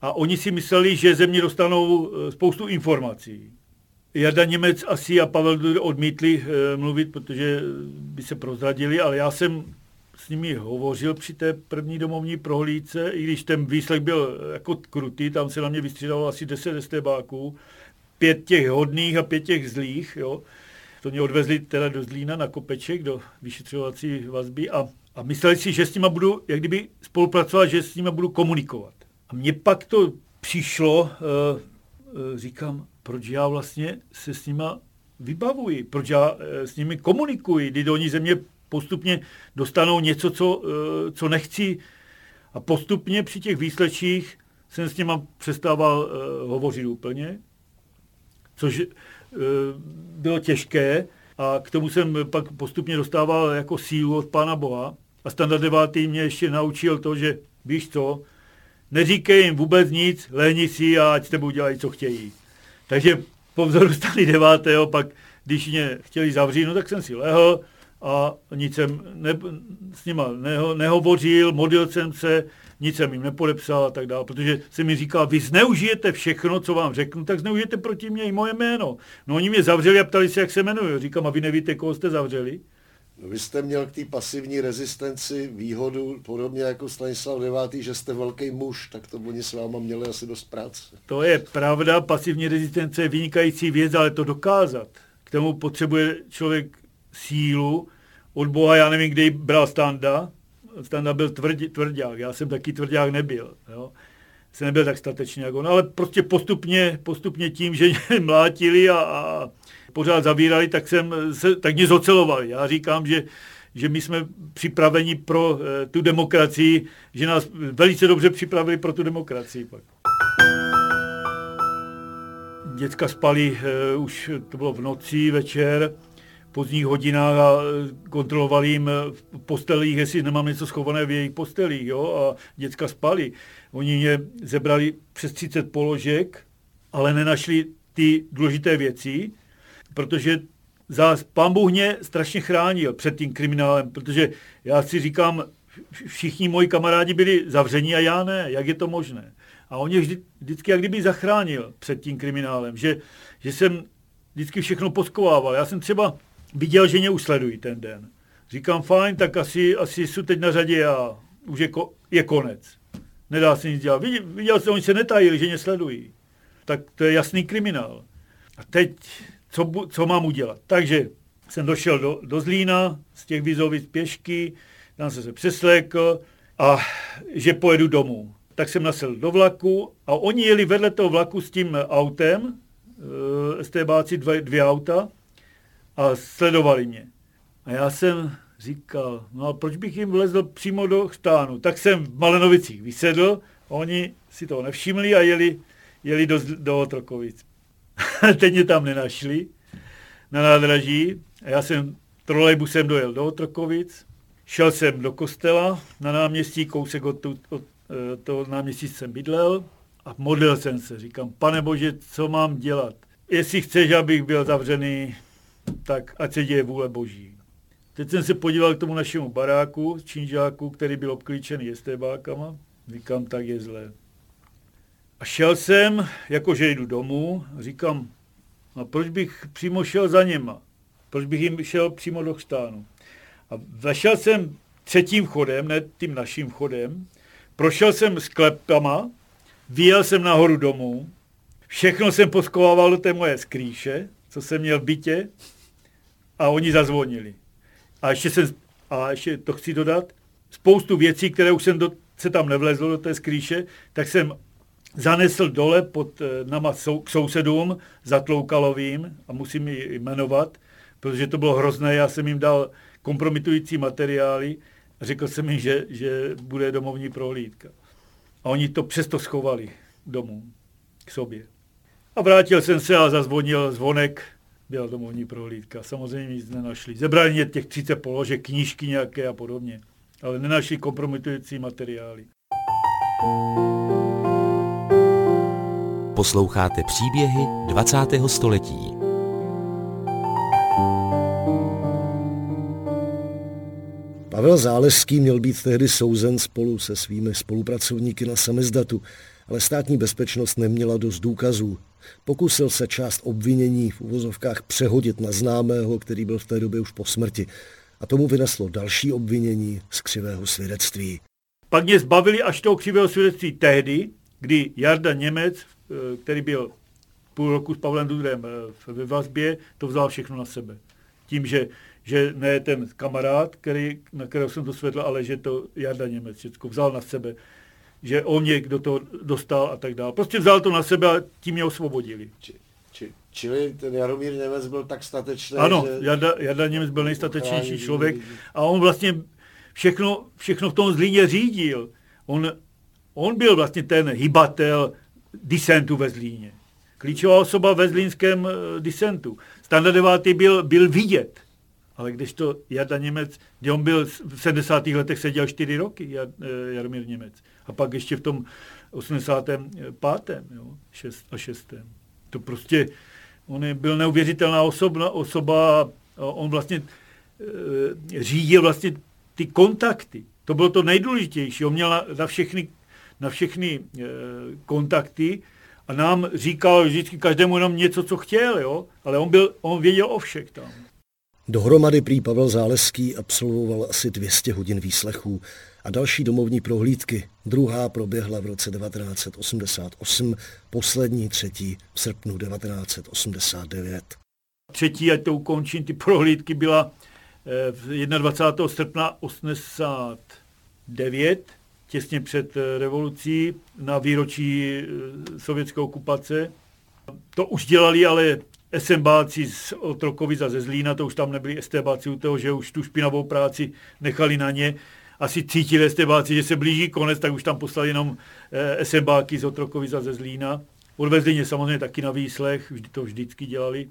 a oni si mysleli, že ze mě dostanou eh, spoustu informací. Jada Němec asi a Pavel odmítli mluvit, protože by se prozradili, ale já jsem s nimi hovořil při té první domovní prohlídce, i když ten výslech byl jako krutý, tam se na mě vystřídalo asi 10 estébáků, pět těch hodných a pět těch zlých, jo. To mě odvezli teda do Zlína na Kopeček, do vyšetřovací vazby a, A mysleli si, že s nima budu, jak kdyby spolupracovat, že s nima budu komunikovat. A mně pak to přišlo, říkám, proč já vlastně se s nima vybavuji, proč já s nimi komunikuji, kdy oni ze mě postupně dostanou něco, co, co nechci a postupně při těch výslečích jsem s nima přestával uh, hovořit úplně, což uh, bylo těžké a k tomu jsem pak postupně dostával jako sílu od Pána Boha. A standard devátý mě ještě naučil to, že víš co, neříkej jim vůbec nic, lehni si a ať s tebou dělají, co chtějí. Takže po vzoru stali devátého, pak když mě chtěli zavřít, no tak jsem si lehl a nic jsem ne, s nima neho, nehovořil, modlil jsem se, nic jsem jim nepodepsal a tak dále, protože se mi říkal, vy zneužijete všechno, co vám řeknu, tak zneužijete proti mě i moje jméno. No oni mě zavřeli a ptali se, jak se jmenuju. Říkám, a vy nevíte, koho jste zavřeli? No, vy jste měl k té pasivní rezistenci výhodu, podobně jako Stanislav IX., že jste velký muž, tak to oni s váma měli asi dost práce. To je pravda, pasivní rezistence je vynikající věc, ale to dokázat. K tomu potřebuje člověk sílu, od Boha, já nevím, kde ji bral Standa, Standa byl tvrdě, tvrdák, já jsem taky tvrdák nebyl. Jo. Jsem nebyl tak statečný jako on, ale prostě postupně, postupně tím, že mě mlátili a, a pořád zavírali, tak, jsem se, tak mě zocelovali. Já říkám, že, že my jsme připraveni pro e, tu demokracii, že nás velice dobře připravili pro tu demokracii. Pak. Děcka spali, e, už to bylo v noci, večer, pozdních hodinách a e, kontroloval jim e, v postelích, jestli nemám něco schované v jejich postelích, jo, a děcka spali. Oni mě zebrali přes 30 položek, ale nenašli ty důležité věci, protože za pán Bůh mě strašně chránil před tím kriminálem, protože já si říkám, všichni moji kamarádi byli zavření a já ne, jak je to možné. A on mě vždy, vždycky jak kdyby zachránil před tím kriminálem, že, že jsem vždycky všechno poskovával. Já jsem třeba viděl, že mě usledují ten den. Říkám, fajn, tak asi, asi jsou teď na řadě a už je, ko, je konec. Nedá se nic dělat. Viděl, viděl jsem, oni se netajili, že mě sledují. Tak to je jasný kriminál. A teď, co, co mám udělat? Takže jsem došel do, do Zlína z těch vizovic pěšky, tam jsem se přeslékl a že pojedu domů. Tak jsem nasedl do vlaku a oni jeli vedle toho vlaku s tím autem, e, STBáci dvě, dvě auta, a sledovali mě. A já jsem říkal, no a proč bych jim vlezl přímo do chtánu? Tak jsem v Malenovicích vysedl, oni si toho nevšimli a jeli, jeli do, do Otrokovic. Teď mě tam nenašli na nádraží a já jsem trolejbusem dojel do Otrokovic, šel jsem do kostela na náměstí, kousek od, tu, od eh, toho náměstí jsem bydlel a modlil jsem se. Říkám, pane Bože, co mám dělat? Jestli chceš, abych byl zavřený tak ať se děje vůle boží. Teď jsem se podíval k tomu našemu baráku, čínžáku, který byl obklíčený STBákama. Říkám, tak je zlé. A šel jsem, jakože jdu domů, říkám, a proč bych přímo šel za něma? Proč bych jim šel přímo do chstánu? A vešel jsem třetím chodem, ne tím naším chodem, prošel jsem sklepama, vyjel jsem nahoru domů, všechno jsem poskovával do té moje skrýše, co jsem měl v bytě, a oni zazvonili. A ještě, jsem, a ještě to chci dodat, spoustu věcí, které už jsem do, se tam nevlezlo do té skrýše, tak jsem zanesl dole pod eh, nama sou, k sousedům za Tloukalovým a musím ji jmenovat, protože to bylo hrozné, já jsem jim dal kompromitující materiály a řekl jsem jim, že, že bude domovní prohlídka. A oni to přesto schovali domů k sobě. A vrátil jsem se a zazvonil zvonek byla domovní prohlídka. Samozřejmě nic nenašli. Zebrali mě těch 30 položek, knížky nějaké a podobně. Ale nenašli kompromitující materiály. Posloucháte příběhy 20. století. Pavel Záleský měl být tehdy souzen spolu se svými spolupracovníky na samizdatu, ale státní bezpečnost neměla dost důkazů. Pokusil se část obvinění v uvozovkách přehodit na známého, který byl v té době už po smrti. A tomu vyneslo další obvinění z křivého svědectví. Pak mě zbavili až toho křivého svědectví tehdy, kdy Jarda Němec, eh, který byl půl roku s Pavlem Dudrem eh, ve vazbě, to vzal všechno na sebe. Tím, že, že ne ten kamarád, který, na kterého jsem to světl, ale že to Jarda Němec všechno vzal na sebe, že on mě do toho dostal a tak dále. Prostě vzal to na sebe a tím mě osvobodili. Či, či, čili ten Jaromír Němec byl tak statečný, Ano, že... Jarda, Jarda Němec byl nejstatečnější člověk a on vlastně všechno, všechno v tom Zlíně řídil. On, on byl vlastně ten hybatel disentu ve Zlíně. Klíčová osoba ve zlínském uh, disentu. Standard 9. byl, byl vidět. Ale když to Jarda Němec, kde on byl v 70. letech seděl 4 roky, uh, Jaromír Němec. A pak ještě v tom 85. Jo, 6 a 6. To prostě, on je, byl neuvěřitelná osoba, osoba a on vlastně e, řídil vlastně ty kontakty. To bylo to nejdůležitější. On měl na, na všechny, na všechny e, kontakty a nám říkal vždycky každému jenom něco, co chtěl, jo? ale on, byl, on věděl o všech tam. Dohromady prý Pavel Záleský absolvoval asi 200 hodin výslechů a další domovní prohlídky. Druhá proběhla v roce 1988, poslední třetí v srpnu 1989. Třetí, ať to ukončím, ty prohlídky byla 21. Eh, srpna 89, těsně před eh, revolucí, na výročí eh, sovětské okupace. To už dělali ale SMBáci z Otrokovic ze Zlína, to už tam nebyli STBáci u toho, že už tu špinavou práci nechali na ně. Asi cítili STBáci, že se blíží konec, tak už tam poslali jenom SMBáky z Otrokovic ze Zlína. Odvezli mě samozřejmě taky na výslech, vždy to vždycky dělali.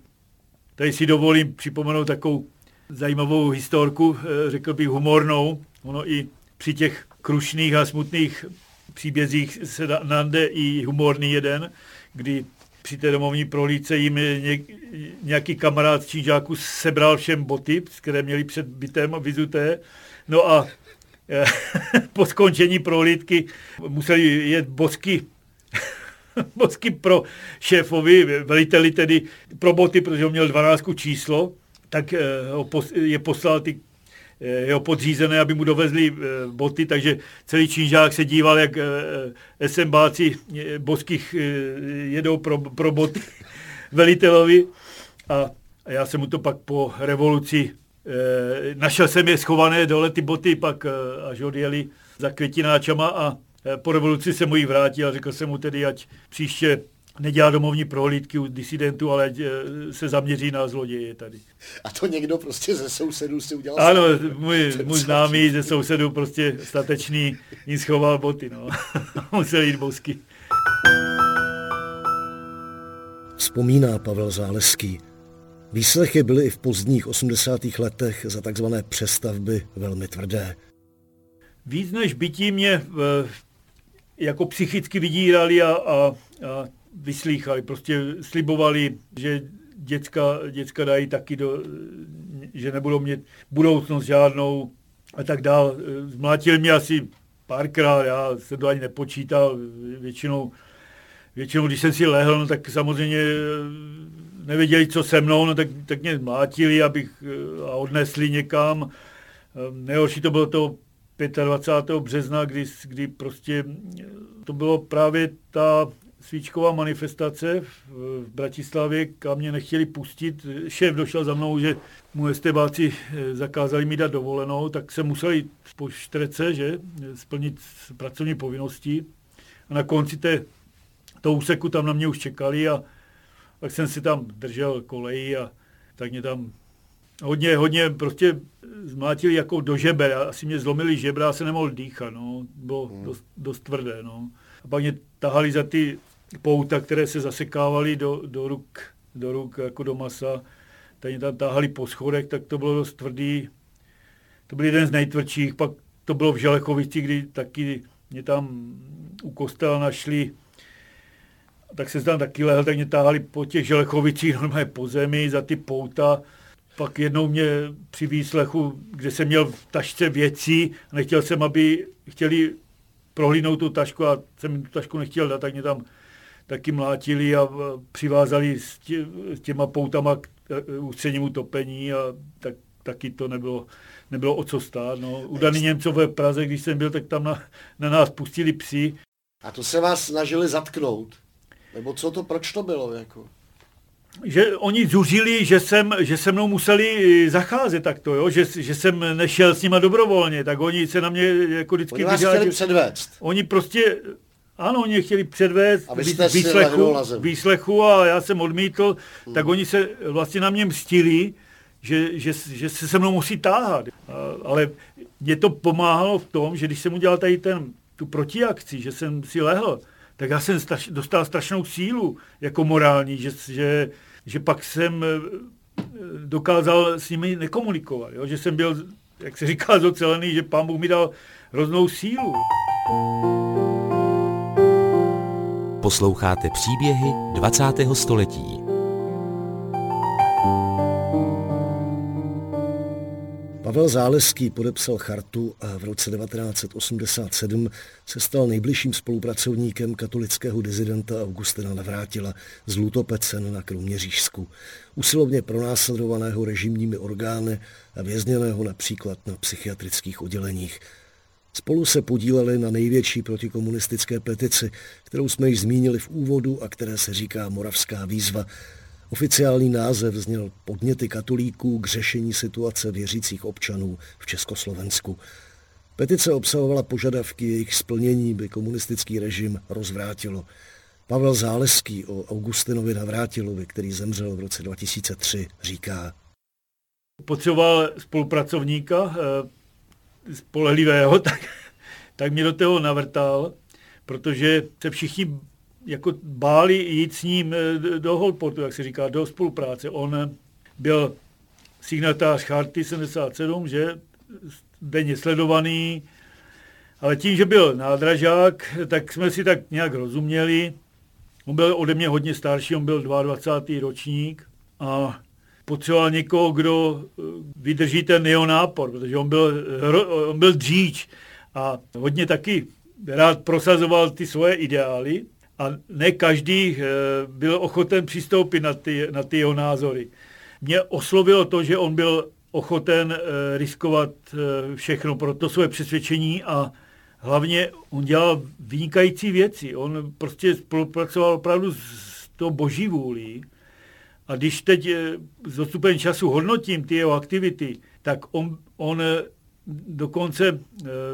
Tady si dovolím připomenout takovou zajímavou historku, eh, řekl bych humornou. Ono i při těch krušných a smutných příbězích se nande i humorný jeden, kdy při té domovní prohlídce jim nějaký kamarád Čížáku sebral všem boty, které měli před bytem vyzuté. No a eh, po skončení prohlídky museli jet bosky bosky pro šéfovi, veliteli tedy pro boty, protože on měl 12 číslo, tak eh, je poslal ty eh, jeho podřízené, aby mu dovezli eh, boty, takže celý čížák se díval, jak SMBáci boských jedou pro, pro boty velitelovi. A já jsem mu to pak po revoluci našel jsem je schované dole ty boty, pak až odjeli za květináčama a po revoluci jsem mu ji vrátil a řekl jsem mu tedy, ať příště nedělá domovní prohlídky u disidentů, ale eh, se zaměří na zloděje tady. A to někdo prostě ze sousedů si udělal? Ano, můj, můj známý ze sousedů prostě statečný jim schoval boty, no. Musel jít bosky. Vzpomíná Pavel Záleský. Výslechy byly i v pozdních 80. letech za takzvané přestavby velmi tvrdé. Víc než bytí mě eh, jako psychicky vydírali a, a, a vyslýchali, prostě slibovali, že děcka, děcka dají taky do, že nebudou mít budoucnost žádnou a tak dál. Zmlátil mě asi párkrát, já jsem to ani nepočítal, většinou, většinou když jsem si lehl, no, tak samozřejmě nevěděli, co se mnou, no, tak, tak mě zmlátili, abych a odnesli někam. Nejhorší to bylo to 25. března, kdy, kdy prostě to bylo právě ta svíčková manifestace v Bratislavě, kam mě nechtěli pustit. Šéf došel za mnou, že mu estebáci eh, zakázali mi dát dovolenou, tak se museli po štrece, že, splnit pracovní povinnosti. A na konci té, toho úseku tam na mě už čekali a tak jsem si tam držel koleji a tak mě tam hodně, hodně prostě zmlátili jako do žeber. Asi mě zlomili žebra a se nemohl dýchat, no. Bylo hmm. dost, dost tvrdé, no. A pak mě tahali za ty pouta, které se zasekávaly do, do, ruk, do ruk jako do masa, tady tam táhali po schodech, tak to bylo dost tvrdý. To byl jeden z nejtvrdších, pak to bylo v Želechovici, kdy taky mě tam u kostela našli, tak se tam taky lehl, tak mě táhali po těch Želechovicích normálně po zemi za ty pouta. Pak jednou mě při výslechu, kde jsem měl v tašce věcí, nechtěl jsem, aby chtěli prohlídnout tu tašku a jsem jim tu tašku nechtěl dát, tak mě tam taky mlátili a přivázali s, tě, s těma poutama k e, ústřednímu topení a tak, taky to nebylo, nebylo o co stát. No. U Dany Němcové v Praze, když jsem byl, tak tam na, na nás pustili psi. A to se vás snažili zatknout? Nebo co to, proč to bylo? Jako? že oni zuřili, že, jsem, že se mnou museli zacházet takto, jo? Že, že jsem nešel s nima dobrovolně, tak oni se na mě jako vždycky... Oni vás chtěli předvést. Oni prostě, ano, oni chtěli předvést výslechu, výslechu a já jsem odmítl, hmm. tak oni se vlastně na mě mstili, že, že, že se se mnou musí táhat. Ale mě to pomáhalo v tom, že když jsem udělal tady ten, tu protiakci, že jsem si lehl, tak já jsem straš, dostal strašnou sílu jako morální, že, že, že pak jsem eh, dokázal s nimi nekomunikovat, jo? že jsem byl, jak se říká, zocelený, že pán Bůh mi dal hroznou sílu. Posloucháte příběhy 20. století. Pavel Záleský podepsal chartu a v roce 1987 se stal nejbližším spolupracovníkem katolického dizidenta Augustina Navrátila z Lutopecen na Kroměřížsku, usilovně pronásledovaného režimními orgány a vězněného například na psychiatrických odděleních. Spolu se podíleli na největší protikomunistické petici, kterou jsme již zmínili v úvodu a které se říká Moravská výzva, Oficiální název zněl podněty katolíků k řešení situace věřících občanů v Československu. Petice obsahovala požadavky, jejich splnění by komunistický režim rozvrátilo. Pavel Záleský o Augustinovi Navrátilovi, který zemřel v roce 2003, říká. Potřeboval spolupracovníka eh, spolehlivého, tak, tak mě do toho navrtal, protože se všichni jako báli jít s ním eh, do Holportu, jak se říká, do spolupráce. On eh, byl signatář Charty 77, že denně sledovaný, ale tím, že byl nádražák, tak jsme si tak nějak rozuměli. On byl ode mě hodně starší, on byl 22. ročník a potřeboval někoho, kdo eh, vydrží ten jeho nápor, protože on byl, on byl dříč a hodně taky rád prosazoval ty svoje ideály a ne každý eh, byl ochoten přistoupit na ty, na ty jeho názory. Mě oslovilo to, že on byl ochoten eh, riskovat eh, všechno pro to své přesvědčení a hlavně on dělal vynikající věci. On prostě spolupracoval opravdu s tou boží vůlí. A když teď s odstupem času hodnotím ty jeho aktivity, tak on, on dokonce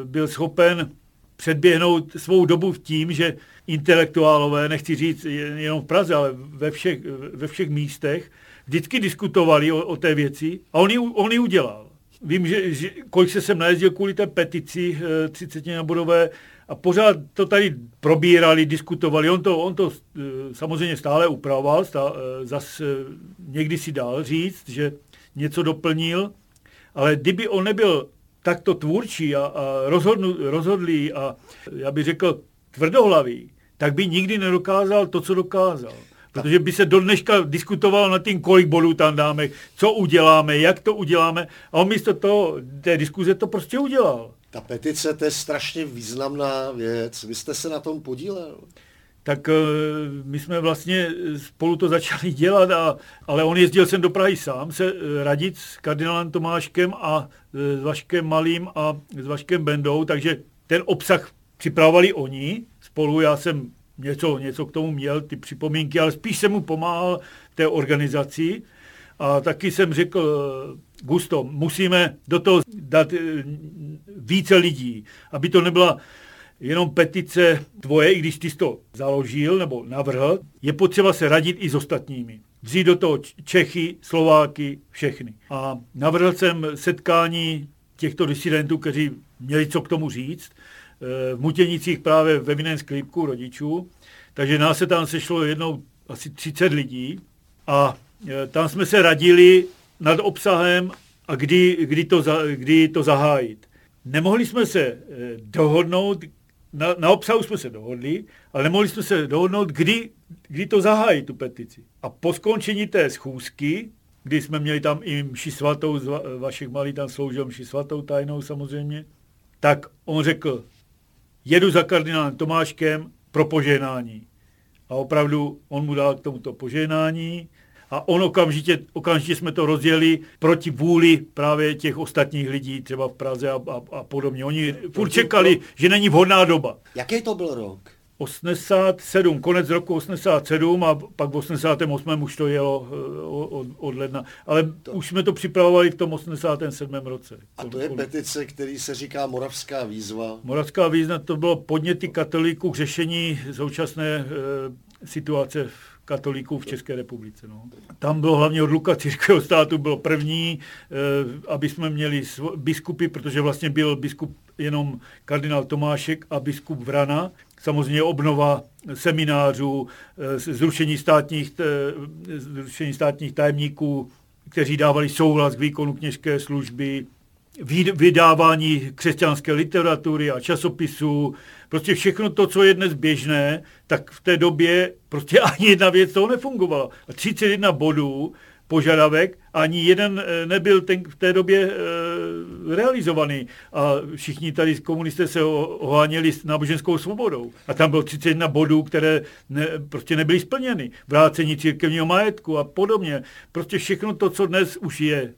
byl schopen předběhnout svou dobu v tím, že intelektuálové, nechci říct jenom v Praze, ale ve všech, ve všech místech, vždycky diskutovali o, o té věci a on ji, on ji udělal. Vím, že, že kolik se jsem najezdil kvůli té petici 30 eh, bodové a pořád to tady probírali, diskutovali. On to, on to eh, samozřejmě stále upravoval, stále, eh, zas někdy si dal říct, že něco doplnil, ale kdyby on nebyl takto tvůrčí a, a rozhodnu, rozhodlý a já bych řekl tvrdohlavý, tak by nikdy nedokázal to, co dokázal. Protože by se do dneška diskutovalo nad tím, kolik bodů tam dáme, co uděláme, jak to uděláme. A on místo toho, té diskuze to prostě udělal. Ta petice, to je strašně významná věc. Vy jste se na tom podílel? Tak eh, my jsme vlastně spolu to začali dělat, a, ale on jezdil sem do Prahy sám se eh, radit s kardinálem Tomáškem a eh, s Vaškem Malým a s Vaškem Bendou, takže ten obsah připravovali oni spolu, já jsem něco, něco k tomu měl, ty připomínky, ale spíš jsem mu pomáhal té organizaci. A taky jsem řekl, Gusto, musíme do toho dát více lidí, aby to nebyla jenom petice tvoje, i když ty jsi to založil nebo navrhl, je potřeba se radit i s ostatními. Vzít do toho Čechy, Slováky, všechny. A navrhl jsem setkání těchto disidentů, kteří měli co k tomu říct, v Mutěnicích právě ve vinném sklípku rodičů. Takže nás se tam sešlo jednou asi 30 lidí a e, tam jsme se radili nad obsahem a kdy, kdy, to, kdy to zahájit. Nemohli jsme se e, dohodnout, na, na obsahu jsme se dohodli, ale nemohli jsme se dohodnout, kdy, kdy to zahájit, tu petici. A po skončení té schůzky, kdy jsme měli tam i mši svatou, vašich malých tam sloužil mši svatou tajnou samozřejmě, tak on řekl, jedu za kardinálem Tomáškem pro požehnání. A opravdu on mu dal k tomuto požehnání a on okamžitě, okamžitě jsme to rozdělili proti vůli právě těch ostatních lidí, třeba v Praze a, a, a podobně. Oni furt čekali, že není vhodná doba. Jaký to byl rok? 87, konec roku 87 a pak v 88 už to jelo eh, od, od ledna. Ale to. už jsme to připravovali v tom 87. roce. A to je petice, který se říká Moravská výzva. Moravská výzva to bylo podněty katolíků k řešení současné e, situace v katolíků v České republice. No. Tam bylo hlavně odluka církvého státu, bylo první, e, aby jsme měli biskupy, protože vlastně byl biskup jenom kardinál Tomášek a biskup Vrana, samozřejmě obnova seminářů, eh, zrušení státních, eh, zrušení státních tajemníků, kteří dávali souhlas k výkonu kněžské služby, vydávání křesťanské literatury a časopisů, prostě všechno to, co je dnes běžné, tak v té době prostě ani jedna věc toho nefungovala. A 31 bodů požadavek, ani jeden eh, nebyl ten, v té době e, realizovaný. A všichni tady komunisté se oháněli s náboženskou svobodou. A tam bylo 31 bodů, které ne, prostě nebyly splněny. Vrácení církevního majetku a podobně. Prostě všechno to, co dnes už je.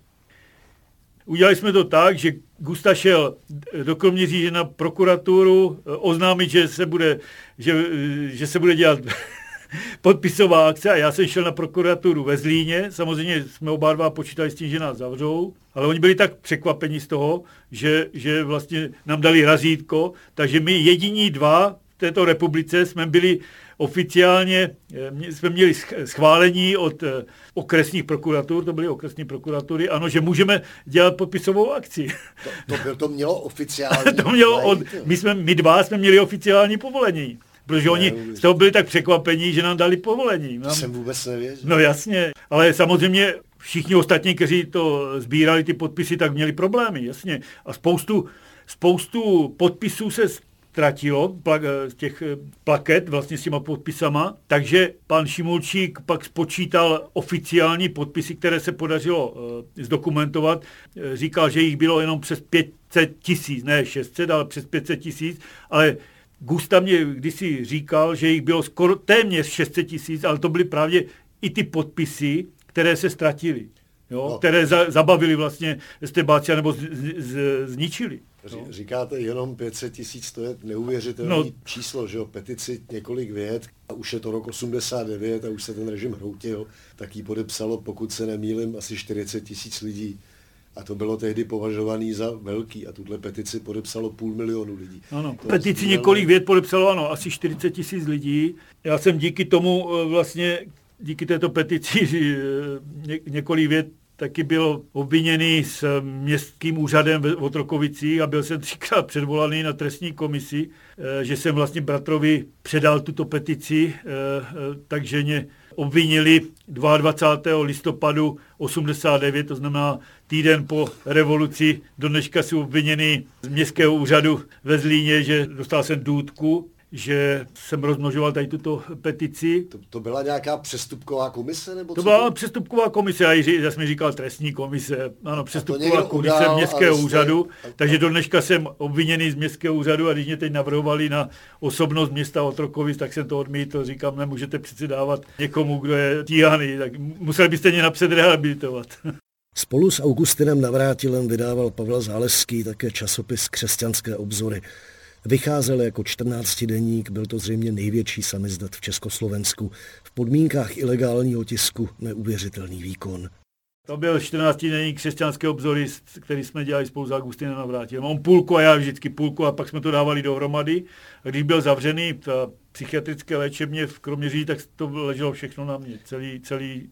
Udělali jsme to tak, že Gusta šel do Kroměříže na prokuraturu eh, oznámit, že se bude, že, že se bude dělat podpisová akce a já jsem šel na prokuraturu ve Zlíně. Samozřejmě jsme oba dva počítali s tím, že nás zavřou, ale oni byli tak překvapeni z toho, že, že vlastně nám dali razítko, takže my jediní dva v této republice jsme byli oficiálně, eh, jsme měli schválení od eh, okresních prokuratur, to byly okresní prokuratury, ano, že můžeme dělat podpisovou akci. To, to, byl, to mělo oficiální to mělo od, my, jsme, my dva jsme měli oficiální povolení. Protože oni z toho byli tak překvapení, že nám dali povolení. Nám... Jsem vůbec nevěděl. No jasně, ale samozřejmě všichni ostatní, kteří to sbírali ty podpisy, tak měli problémy, jasně. A spoustu, spoustu podpisů se ztratilo z těch eh, plaket vlastně s těma podpisama, takže pan Šimulčík pak spočítal oficiální podpisy, které se podařilo uh, zdokumentovat. Eh, říkal, že jich bylo jenom přes 500 tisíc, ne 600, ale přes 500 tisíc, ale Gusta mě kdysi říkal, že jich bylo skoro téměř 600 tisíc, ale to byly právě i ty podpisy, které se ztratily, jo? No. které za, zabavili vlastně Estebácia nebo z, z, z, zničili. No. Říkáte jenom 500 tisíc, to je neuvěřitelné no. číslo, že jo, petici několik vět a už je to rok 89 a už se ten režim hroutil, tak ji podepsalo, pokud se nemýlim, asi 40 tisíc lidí. A to bylo tehdy považovaný za velký a tuhle petici podepsalo půl milionu lidí. Ano, to petici několik vět podepsalo, ano, asi 40 tisíc lidí. Já jsem díky tomu eh, vlastně, díky této petici eh, několik vět taky byl obviněný s městským úřadem v Otrokovicích a byl jsem třikrát předvolaný na trestní komisi, eh, že jsem vlastně bratrovi předal tuto petici, takže mě obvinili 22. listopadu 89, to znamená týden po revoluci. Do dneška jsou obviněni z městského úřadu ve Zlíně, že dostal jsem důdku že jsem rozmnožoval tady tuto petici. To, to byla nějaká přestupková komise? Nebo to byla to? přestupková komise, já, já jsem říkal trestní komise, ano, přestupková komise udál, městského jste... úřadu, takže do dneška jsem obviněný z městského úřadu a když mě teď navrhovali na osobnost města Otrokovic, tak jsem to odmítl, říkám, nemůžete přeci dávat někomu, kdo je tíhaný, tak museli byste mě napřed rehabilitovat. Spolu s Augustinem Navrátilem vydával Pavel Záleský také časopis Křesťanské obzory. Vycházel jako 14 deník, byl to zřejmě největší samizdat v Československu. V podmínkách ilegálního tisku neuvěřitelný výkon. To byl 14 deník křesťanské obzory, který jsme dělali spolu s Augustinem Navrátilem. On půlku a já vždycky půlku a pak jsme to dávali dohromady. A když byl zavřený v psychiatrické léčebně v Kroměří, tak to leželo všechno na mě, celý, celý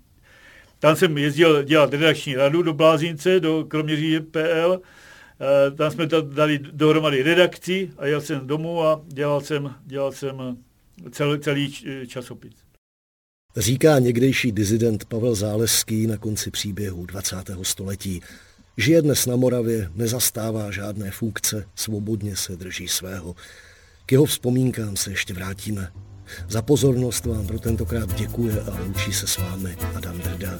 tam jsem jezdil dělat redakční radu do Blázince, do Kroměříže PL. Eh, tam jsme dali dohromady redakci a jel jsem domů a dělal jsem, dělal jsem celý, celý časopis. Říká někdejší dizident Pavel Záleský na konci příběhu 20. století. Žije dnes na Moravě, nezastává žádné funkce, svobodně se drží svého. K jeho vzpomínkám se ještě vrátíme. Za pozornost vám pro tentokrát děkuje a loučí se s vámi Adam Drda.